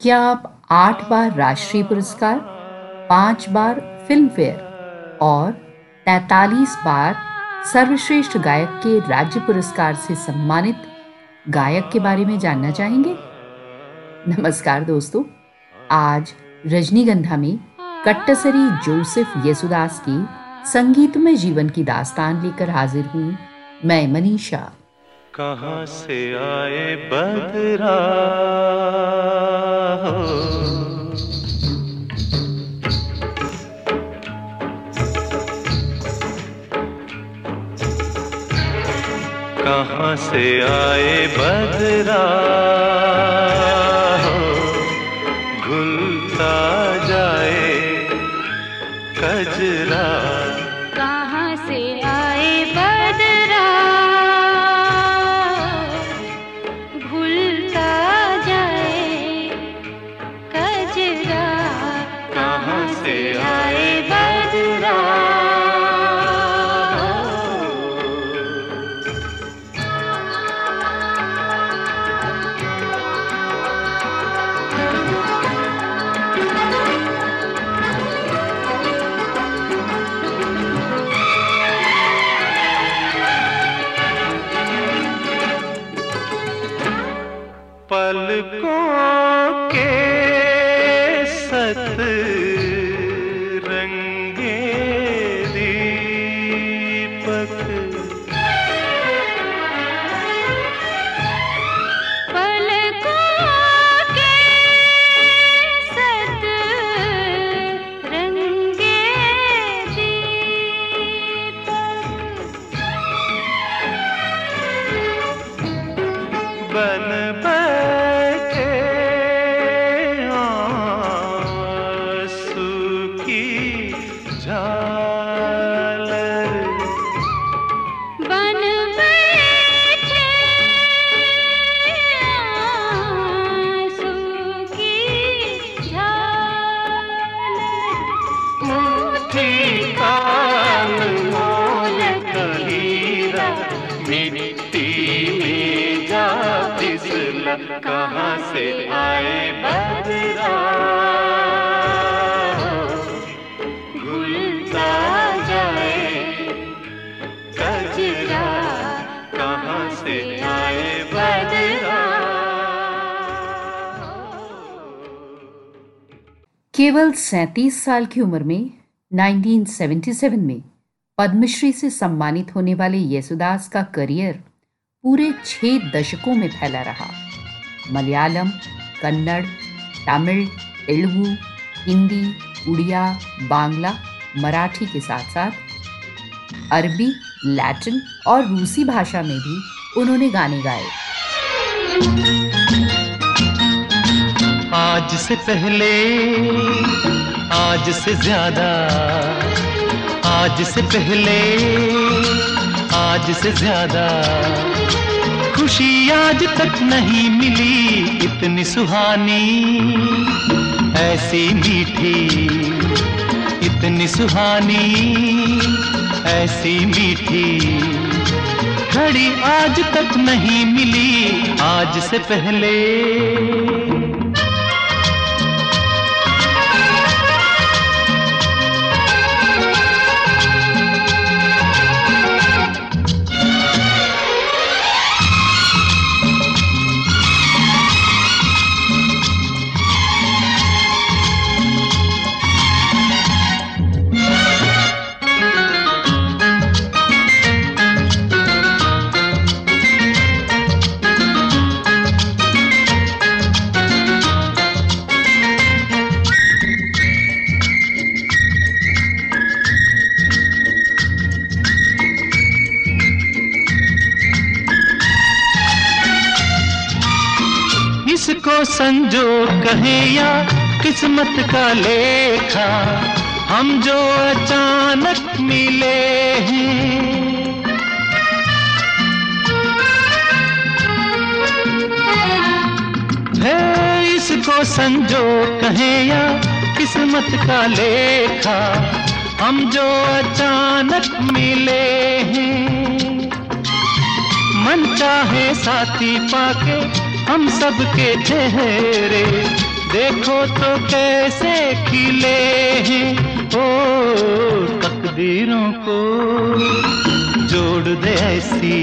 क्या आप आठ बार राष्ट्रीय पुरस्कार, पाँच बार फ़िल्म फेयर और तैतालीस बार सर्वश्रेष्ठ गायक के राज्य पुरस्कार से सम्मानित गायक के बारे में जानना चाहेंगे? नमस्कार दोस्तों आज रजनीगंधा में कट्टसरी जोसेफ येसुदास की संगीतमय जीवन की दास्तान लेकर हाजिर हूँ मैं मनीषा। कहाँ से आए बदरा कहाँ से आए बदरा कजरा केवल 37 साल की उम्र में 1977 में, पद्मश्री से सम्मानित होने वाले येसुदास का करियर पूरे छह दशकों में फैला रहा। मलयालम, कन्नड़, तमिल, तेलुगु, हिंदी, उड़िया, बांग्ला, मराठी के साथ साथ अरबी, लैटिन और रूसी भाषा में भी उन्होंने गाने गाए। आज से पहले, आज से ज़्यादा, आज से पहले, आज से ज़्यादा। खुशी आज तक नहीं मिली इतनी सुहानी, ऐसी मीठी, इतनी सुहानी, ऐसी मीठी। घड़ी आज तक नहीं मिली, आज से पहले। संजोग कहे या किस्मत का लेखा, हम जो अचानक मिले हैं। है इसको संजो कहे या किस्मत का लेखा, हम जो अचानक मिले हैं। मन चाहे साथी पाके हम सबके चेहरे देखो तो कैसे खिले हैं। ओ, तकदीरों को जोड़ दे ऐसी,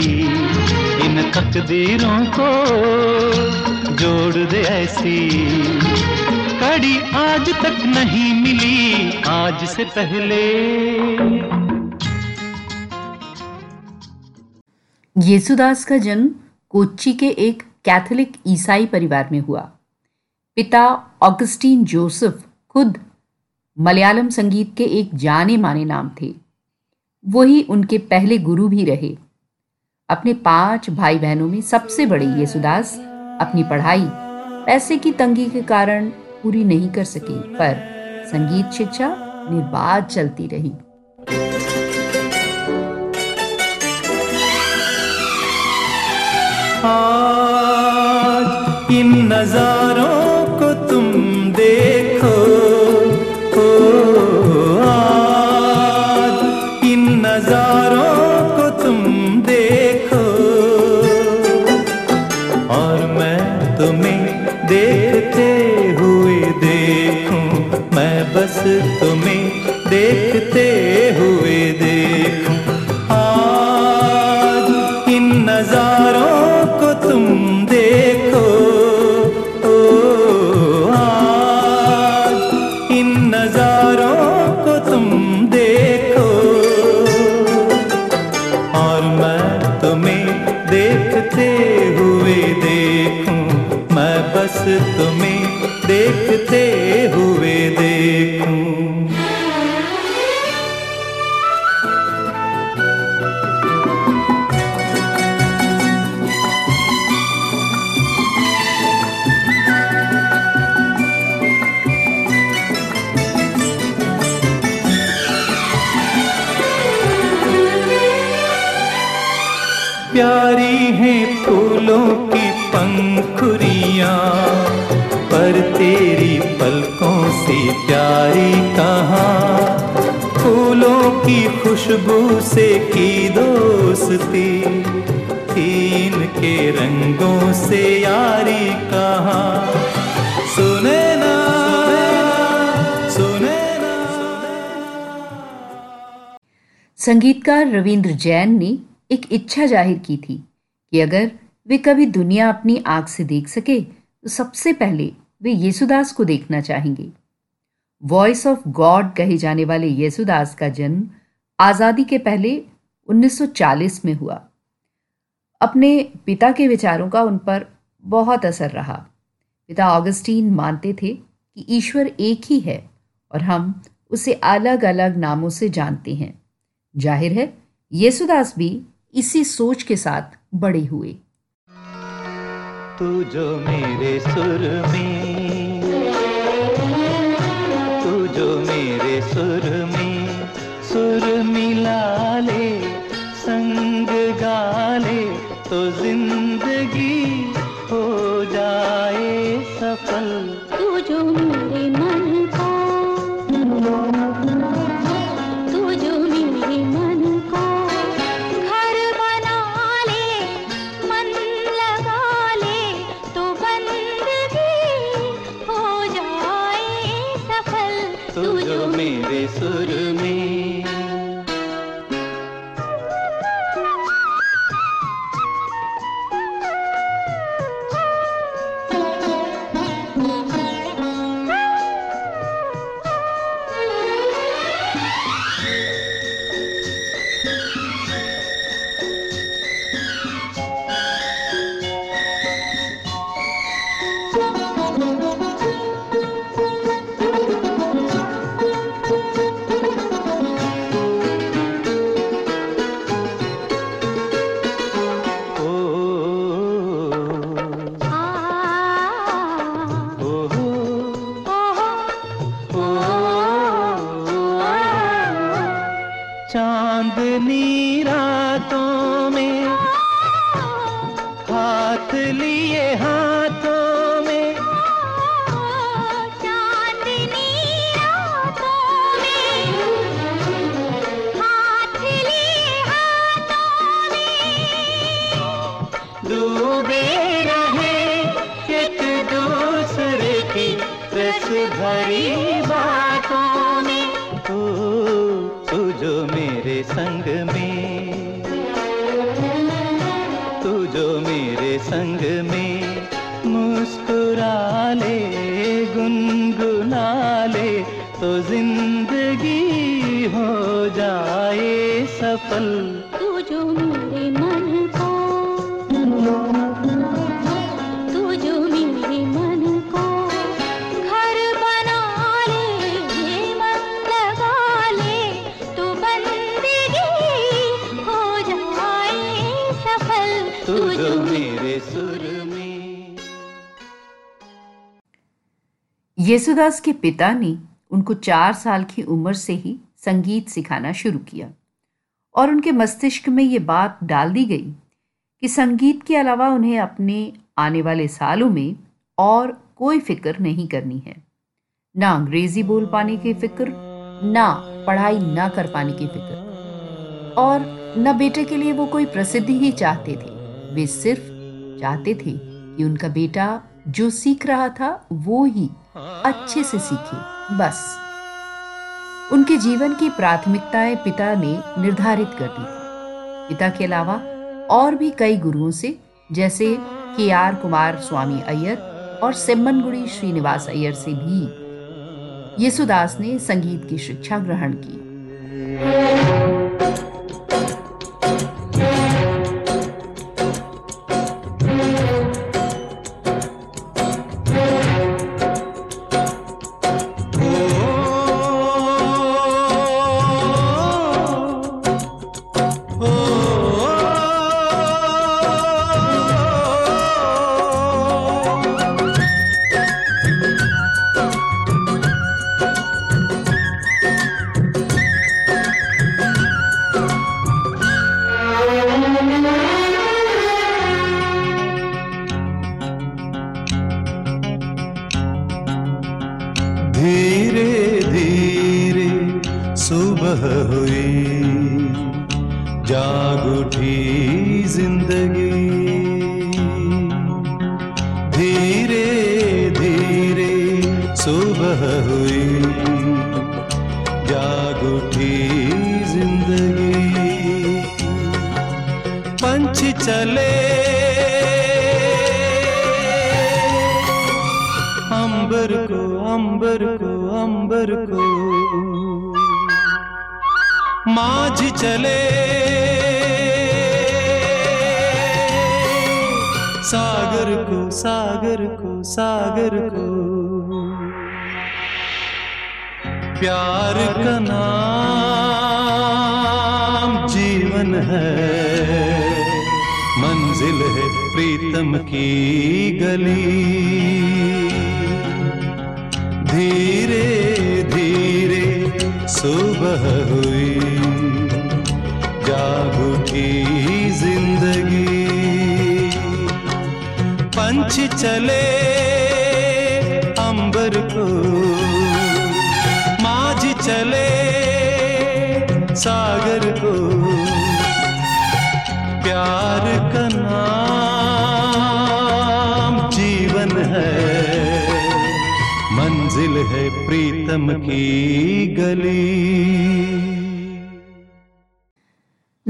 इन तकदीरों को जोड़ दे ऐसी। कड़ी आज तक नहीं मिली, आज से पहले। येसुदास का जन्म कोच्चि के एक कैथोलिक ईसाई परिवार में हुआ। पिता ऑगस्टीन जोसेफ खुद मलयालम संगीत के एक जाने माने नाम थे। वही उनके पहले गुरु भी रहे। अपने पाँच भाई बहनों में सबसे बड़े येसुदास अपनी पढ़ाई, पैसे की तंगी के कारण पूरी नहीं कर सके, पर संगीत शिक्षा निर्बाध चलती रही। आज इन नजारों को तुम देखो। ओ, आज इन नजारों को तुम देखो। और मैं तुम्हें देखते हुए देखूँ मैं बस तुम्हें देखते हुए देखूँ। प्यारी हैं फूलों की पंखुरियाँ, पर तेरी पलकों से प्यारी कहाँ? फूलों की खुशबू से की दोस्ती, तीन के रंगों से यारी कहाँ? सुने संगीतकार रविंद्र जैन ने एक इच्छा ज़ाहिर की थी कि अगर वे कभी दुनिया अपनी आँख से देख सके तो सबसे पहले वे येसुदास को देखना चाहेंगे। वॉइस ऑफ़ गॉड कहे जाने वाले येसुदास का जन्म आज़ादी के पहले 1940 में हुआ। अपने पिता के विचारों का उन पर बहुत असर रहा। पिता ऑगस्टीन मानते थे कि ईश्वर एक ही है और हम उसे अलग अलग नामों से जानते हैं। ज़ाहिर है येसुदास भी इसी सोच के साथ बड़े हुए। तू जो मेरे सुर में, तू जो मेरे सुर में, सुर मिला ले, संग गाले तो ज़िंदगी डूबे रहे एक दूसरे की रस भरी बातों में। तू जो मेरे संग में, तू जो मेरे संग में मुस्कुरा ले गुनगुना ले तो ज़िंदगी हो जाए सफल। येसुदास के पिता ने उनको चार साल की उम्र से ही संगीत सिखाना शुरू किया और उनके मस्तिष्क में ये बात डाल दी गई कि संगीत के अलावा उन्हें अपने आने वाले सालों में और कोई फ़िक्र नहीं करनी है। ना अंग्रेज़ी बोल पाने की फ़िक्र, ना पढ़ाई ना कर पाने की फ़िक्र। और न बेटे के लिए वो कोई प्रसिद्धि ही चाहते थे। वे सिर्फ़ चाहते थे कि उनका बेटा जो सीख रहा था, वो ही अच्छे से सीखे, बस। उनके जीवन की प्राथमिकताएँ पिता ने निर्धारित कर दी थी। पिता के अलावा और भी कई गुरुओं से, जैसे के आर कुमार स्वामी अय्यर और सेम्मनगुड़ी श्रीनिवास अय्यर से भी येसुदास ने संगीत की शिक्षा ग्रहण की। अंबर को अंबर को अंबर को। माझ चले। सागर को सागर को सागर को। प्यार का नाम जीवन है। मंजिल है प्रीतम की गली। धीरे धीरे सुबह हुई। जाग उठी ज़िंदगी। पंछी चले अंबर को। माझ चले सागर को। है प्रीतम की गली।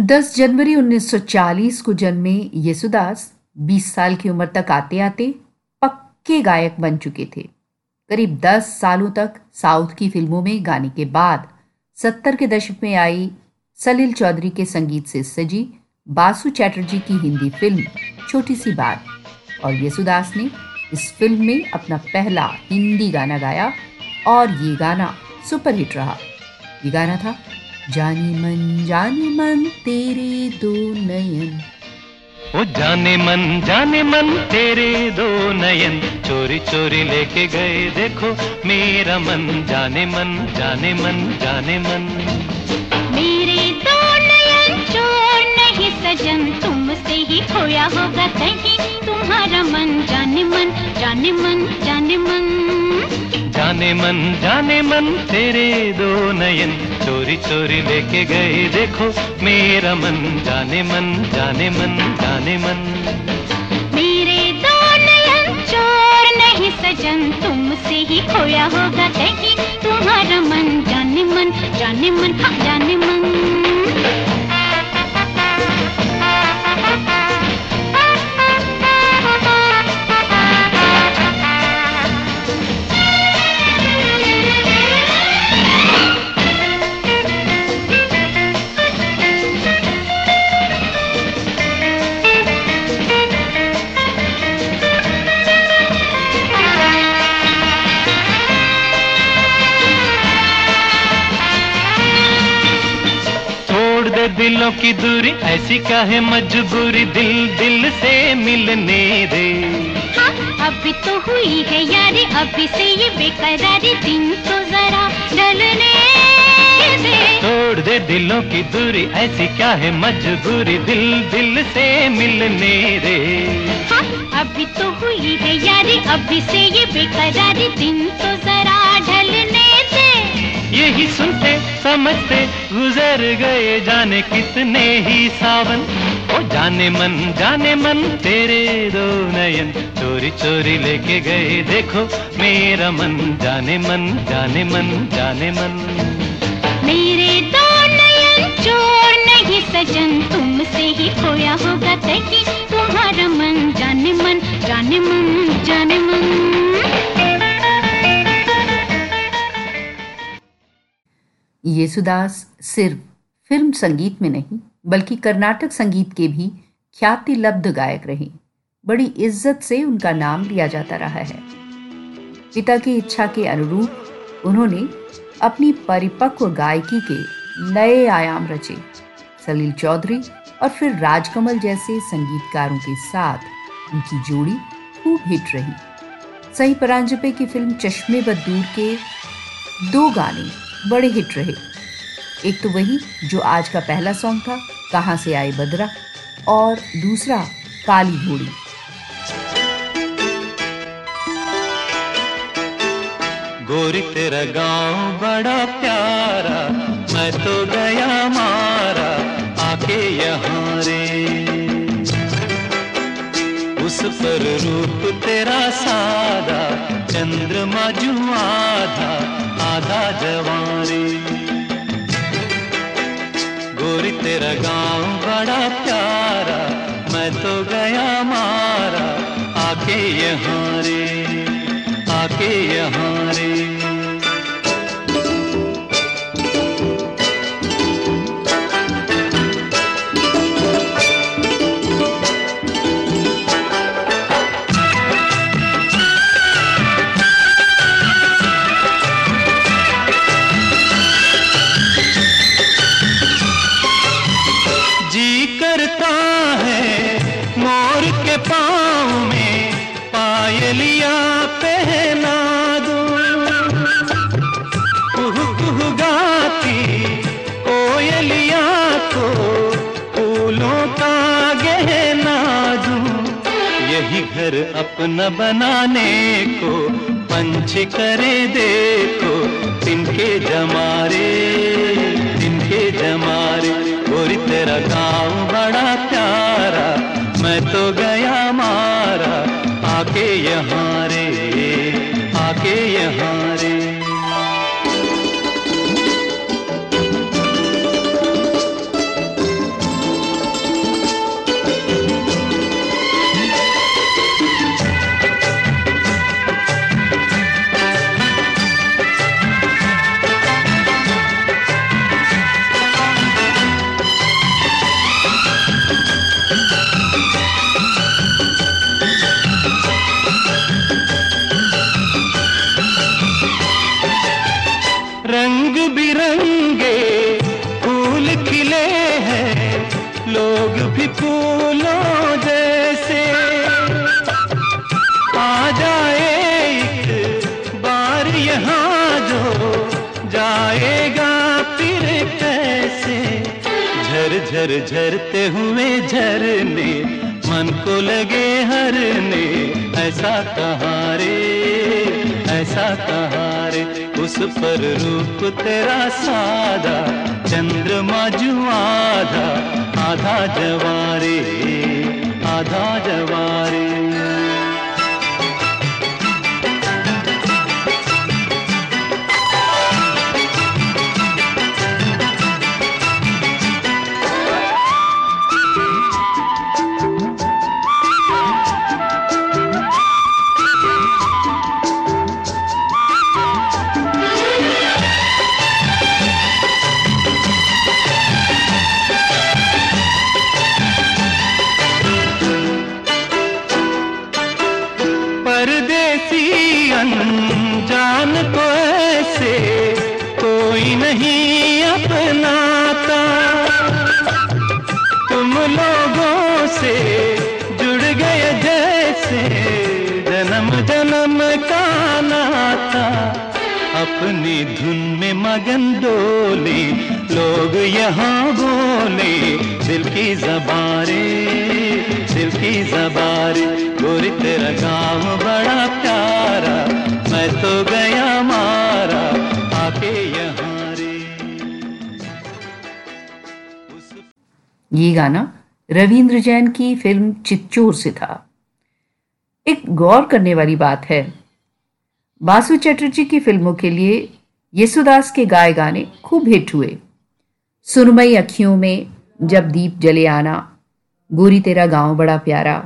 10 जनवरी 1940 को जन्मे येसुदास 20 साल की उम्र तक आते आते पक्के गायक बन चुके थे। करीब 10 सालों तक साउथ की फ़िल्मों में गाने के बाद 70 के दशक में आई सलील चौधरी के संगीत से सजी बासु चैटर्जी की हिंदी फ़िल्म छोटी सी बात। और येसुदास ने इस फ़िल्म में अपना पहला हिंदी गाना गाया और ये गाना सुपरहिट रहा। ये गाना था जानी मन जानी मन तेरे दो नयन। ओ जाने मन जाने मन तेरे दो नयन। चोरी चोरी लेके गए देखो मेरा मन। जाने मन जाने मन जाने मन। मेरे दो नयन चोर नहीं सजन। तुमसे ही खोया होगा कहीं। तुम्हारा मन जाने मन जाने मन जाने मन। जाने मन जाने मन, तेरे दो नयन। चोरी चोरी लेके गए, देखो मेरा मन। जाने मन जाने मन जाने मन। मेरे दो नयन, चोर नहीं सजन। तुमसे ही खोया होगा कहीं तुम्हारा मन। जाने मन जाने मन हाँ जाने मन। दिलों की दूरी ऐसी क्या है मजबूरी दिल दिल से मिलने दे। हाँ अभी तो हुई है यारी अभी से ये बेकरारी दिन तो जरा ढलने दे। तोड़ दे दिलों की दूरी ऐसी क्या है मजबूरी दिल दिल से मिलने दे। हाँ अभी तो हुई है यारी अभी से ये बेकरारी दिन तो जरा ढलने दे। यही सुनते समझते गुजर गए जाने कितने ही सावन। ओ जाने मन जाने मन, तेरे दो नयन। चोरी चोरी लेके गए, देखो मेरा मन। जाने मन जाने मन जाने मन। मेरे दो नयन, चोर नहीं सजन। तुमसे ही खोया होगा तुम्हारा मन। जाने मन जाने मन, जाने येसुदास सिर्फ़ फ़िल्म संगीत में नहीं, बल्कि कर्नाटक संगीत के भी ख्याति लब्ध गायक रहे। बड़ी इज़्ज़त से उनका नाम लिया जाता रहा है। पिता की इच्छा के अनुरूप उन्होंने अपनी परिपक्व गायकी के नए आयाम रचे। सलील चौधरी और फिर राजकमल जैसे संगीतकारों के साथ उनकी जोड़ी खूब हिट रही। सही परांजपे की फ़िल्म चश्मे बदूर के दो गाने बड़े हिट रहे। एक तो वही जो आज का पहला सॉन्ग था, कहाँ से आए बदरा, और दूसरा, काली घोड़ी। गोरी तेरा गाँव बड़ा प्यारा, मैं तो गया मारा, आके यहाँ रे। उस पर रूप तेरा सादा, चंद्रमा जू आधा जवानी। गोरी, तेरा गाँव बड़ा प्यारा, मैं तो गया मारा, आके यहाँ रे आके यहाँ रे अपना बनाने को, पंच करे देखो तिनके जमारे तिनके जमारे। और तेरा गाँव बड़ा प्यारा, मैं तो गया मारा, आके यहाँ रे, आके यहाँ रंग बिरंगे फूल खिले हैं। लोग भी फूलों जैसे। आ जाए एक बार यहाँ जो जाएगा फिर कैसे? झर झर झरते हुए झरने, मन को लगे हरने। ऐसा कहाँ रे? ऐसा कहाँ उस पर रूप तेरा सादा चंद्रमा जू आधा आधा जवारे आधा जवारे। ये गाना रविंद्र जैन की फ़िल्म चिच्चोर से था। एक गौर करने वाली बात है, बासु चटर्जी की फ़िल्मों के लिए येसुदास के गाए गाने खूब हिट हुए। सुरमई अखियों में जब दीप जले आना, गोरी तेरा गाँव बड़ा प्यारा,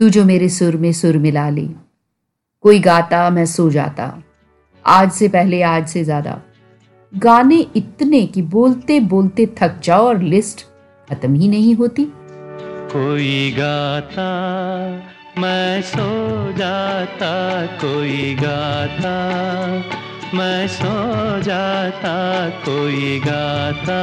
तू जो मेरे सुर में सुर मिला ली। कोई गाता मैं सो जाता, आज से पहले आज से ज़्यादा। गाने इतने कि बोलते बोलते थक जाओ और लिस्ट खत्म ही नहीं होती। कोई गाता, मैं सो जाता, कोई गाता, मैं सो जाता, कोई गाता।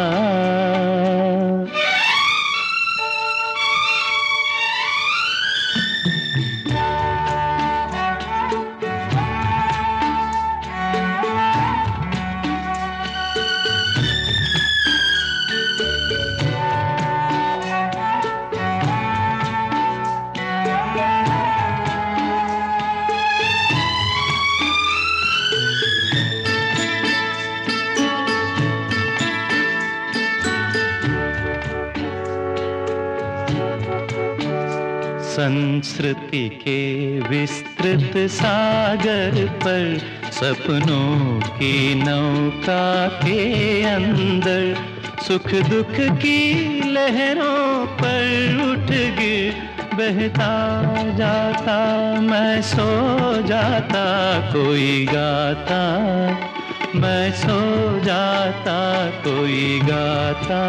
संस्कृति के विस्तृत सागर पर सपनों की नौका के अंदर सुख दुख की लहरों पर उठ गिर बहता जाता, मैं सो जाता, कोई गाता, मैं सो जाता, कोई गाता।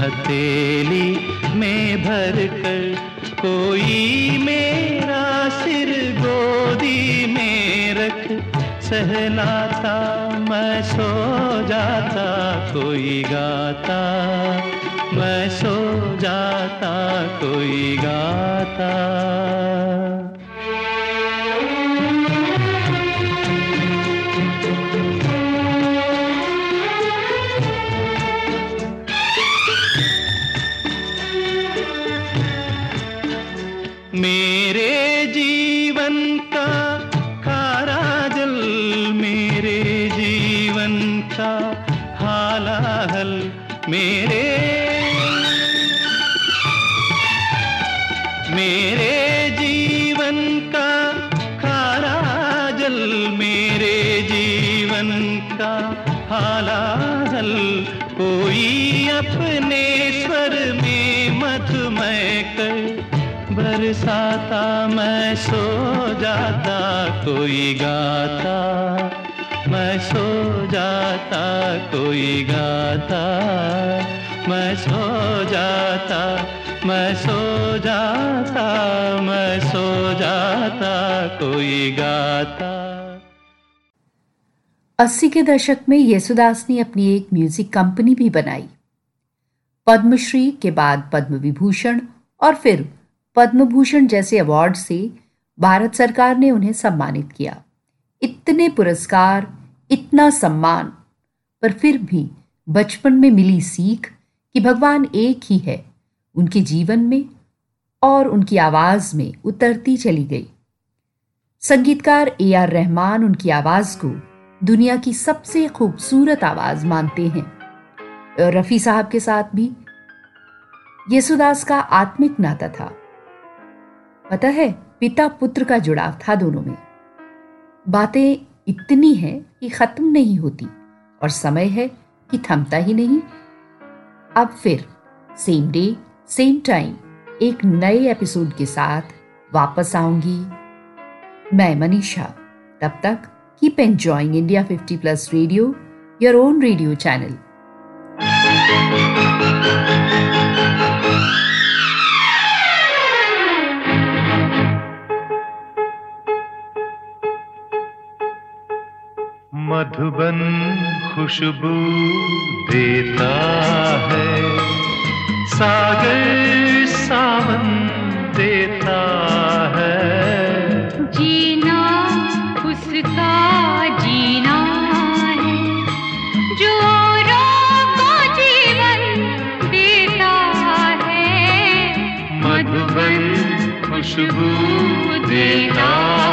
ಹತೇಲಿ जाता, कोई गाता। मैं सो जाता, कोई गाता। मैं सो जाता, मैं सो जाता, मैं सो जाता, कोई गाता। अस्सी के दशक में येसुदास ने अपनी एक म्यूज़िक कंपनी भी बनाई। पद्मश्री, के बाद पद्म विभूषण और फिर पद्म भूषण जैसे अवार्ड से भारत सरकार ने उन्हें सम्मानित किया। इतने पुरस्कार, इतना सम्मान, पर फिर भी बचपन में मिली सीख कि भगवान एक ही है। उनके जीवन में और उनकी आवाज़ में उतरती चली गई। संगीतकार ए आर रहमान उनकी आवाज़ को दुनिया की सबसे खूबसूरत आवाज़ मानते हैं। रफी साहब के साथ भी येसुदास का आत्मिक नाता था। पता है पिता पुत्र का जुड़ाव था दोनों में। बातें इतनी है कि खत्म नहीं होती और समय है कि थमता ही नहीं। अब फिर सेम डे सेम टाइम एक नए एपिसोड के साथ वापस आऊँगी। मैं मनीषा, तब तक keep enjoying India 50 plus radio your own radio channel Madhuban खुशबू देता है। सागर सावन देता है। जीना उसका जीना है। जो जीवन देता है। मधुबन खुशबू देता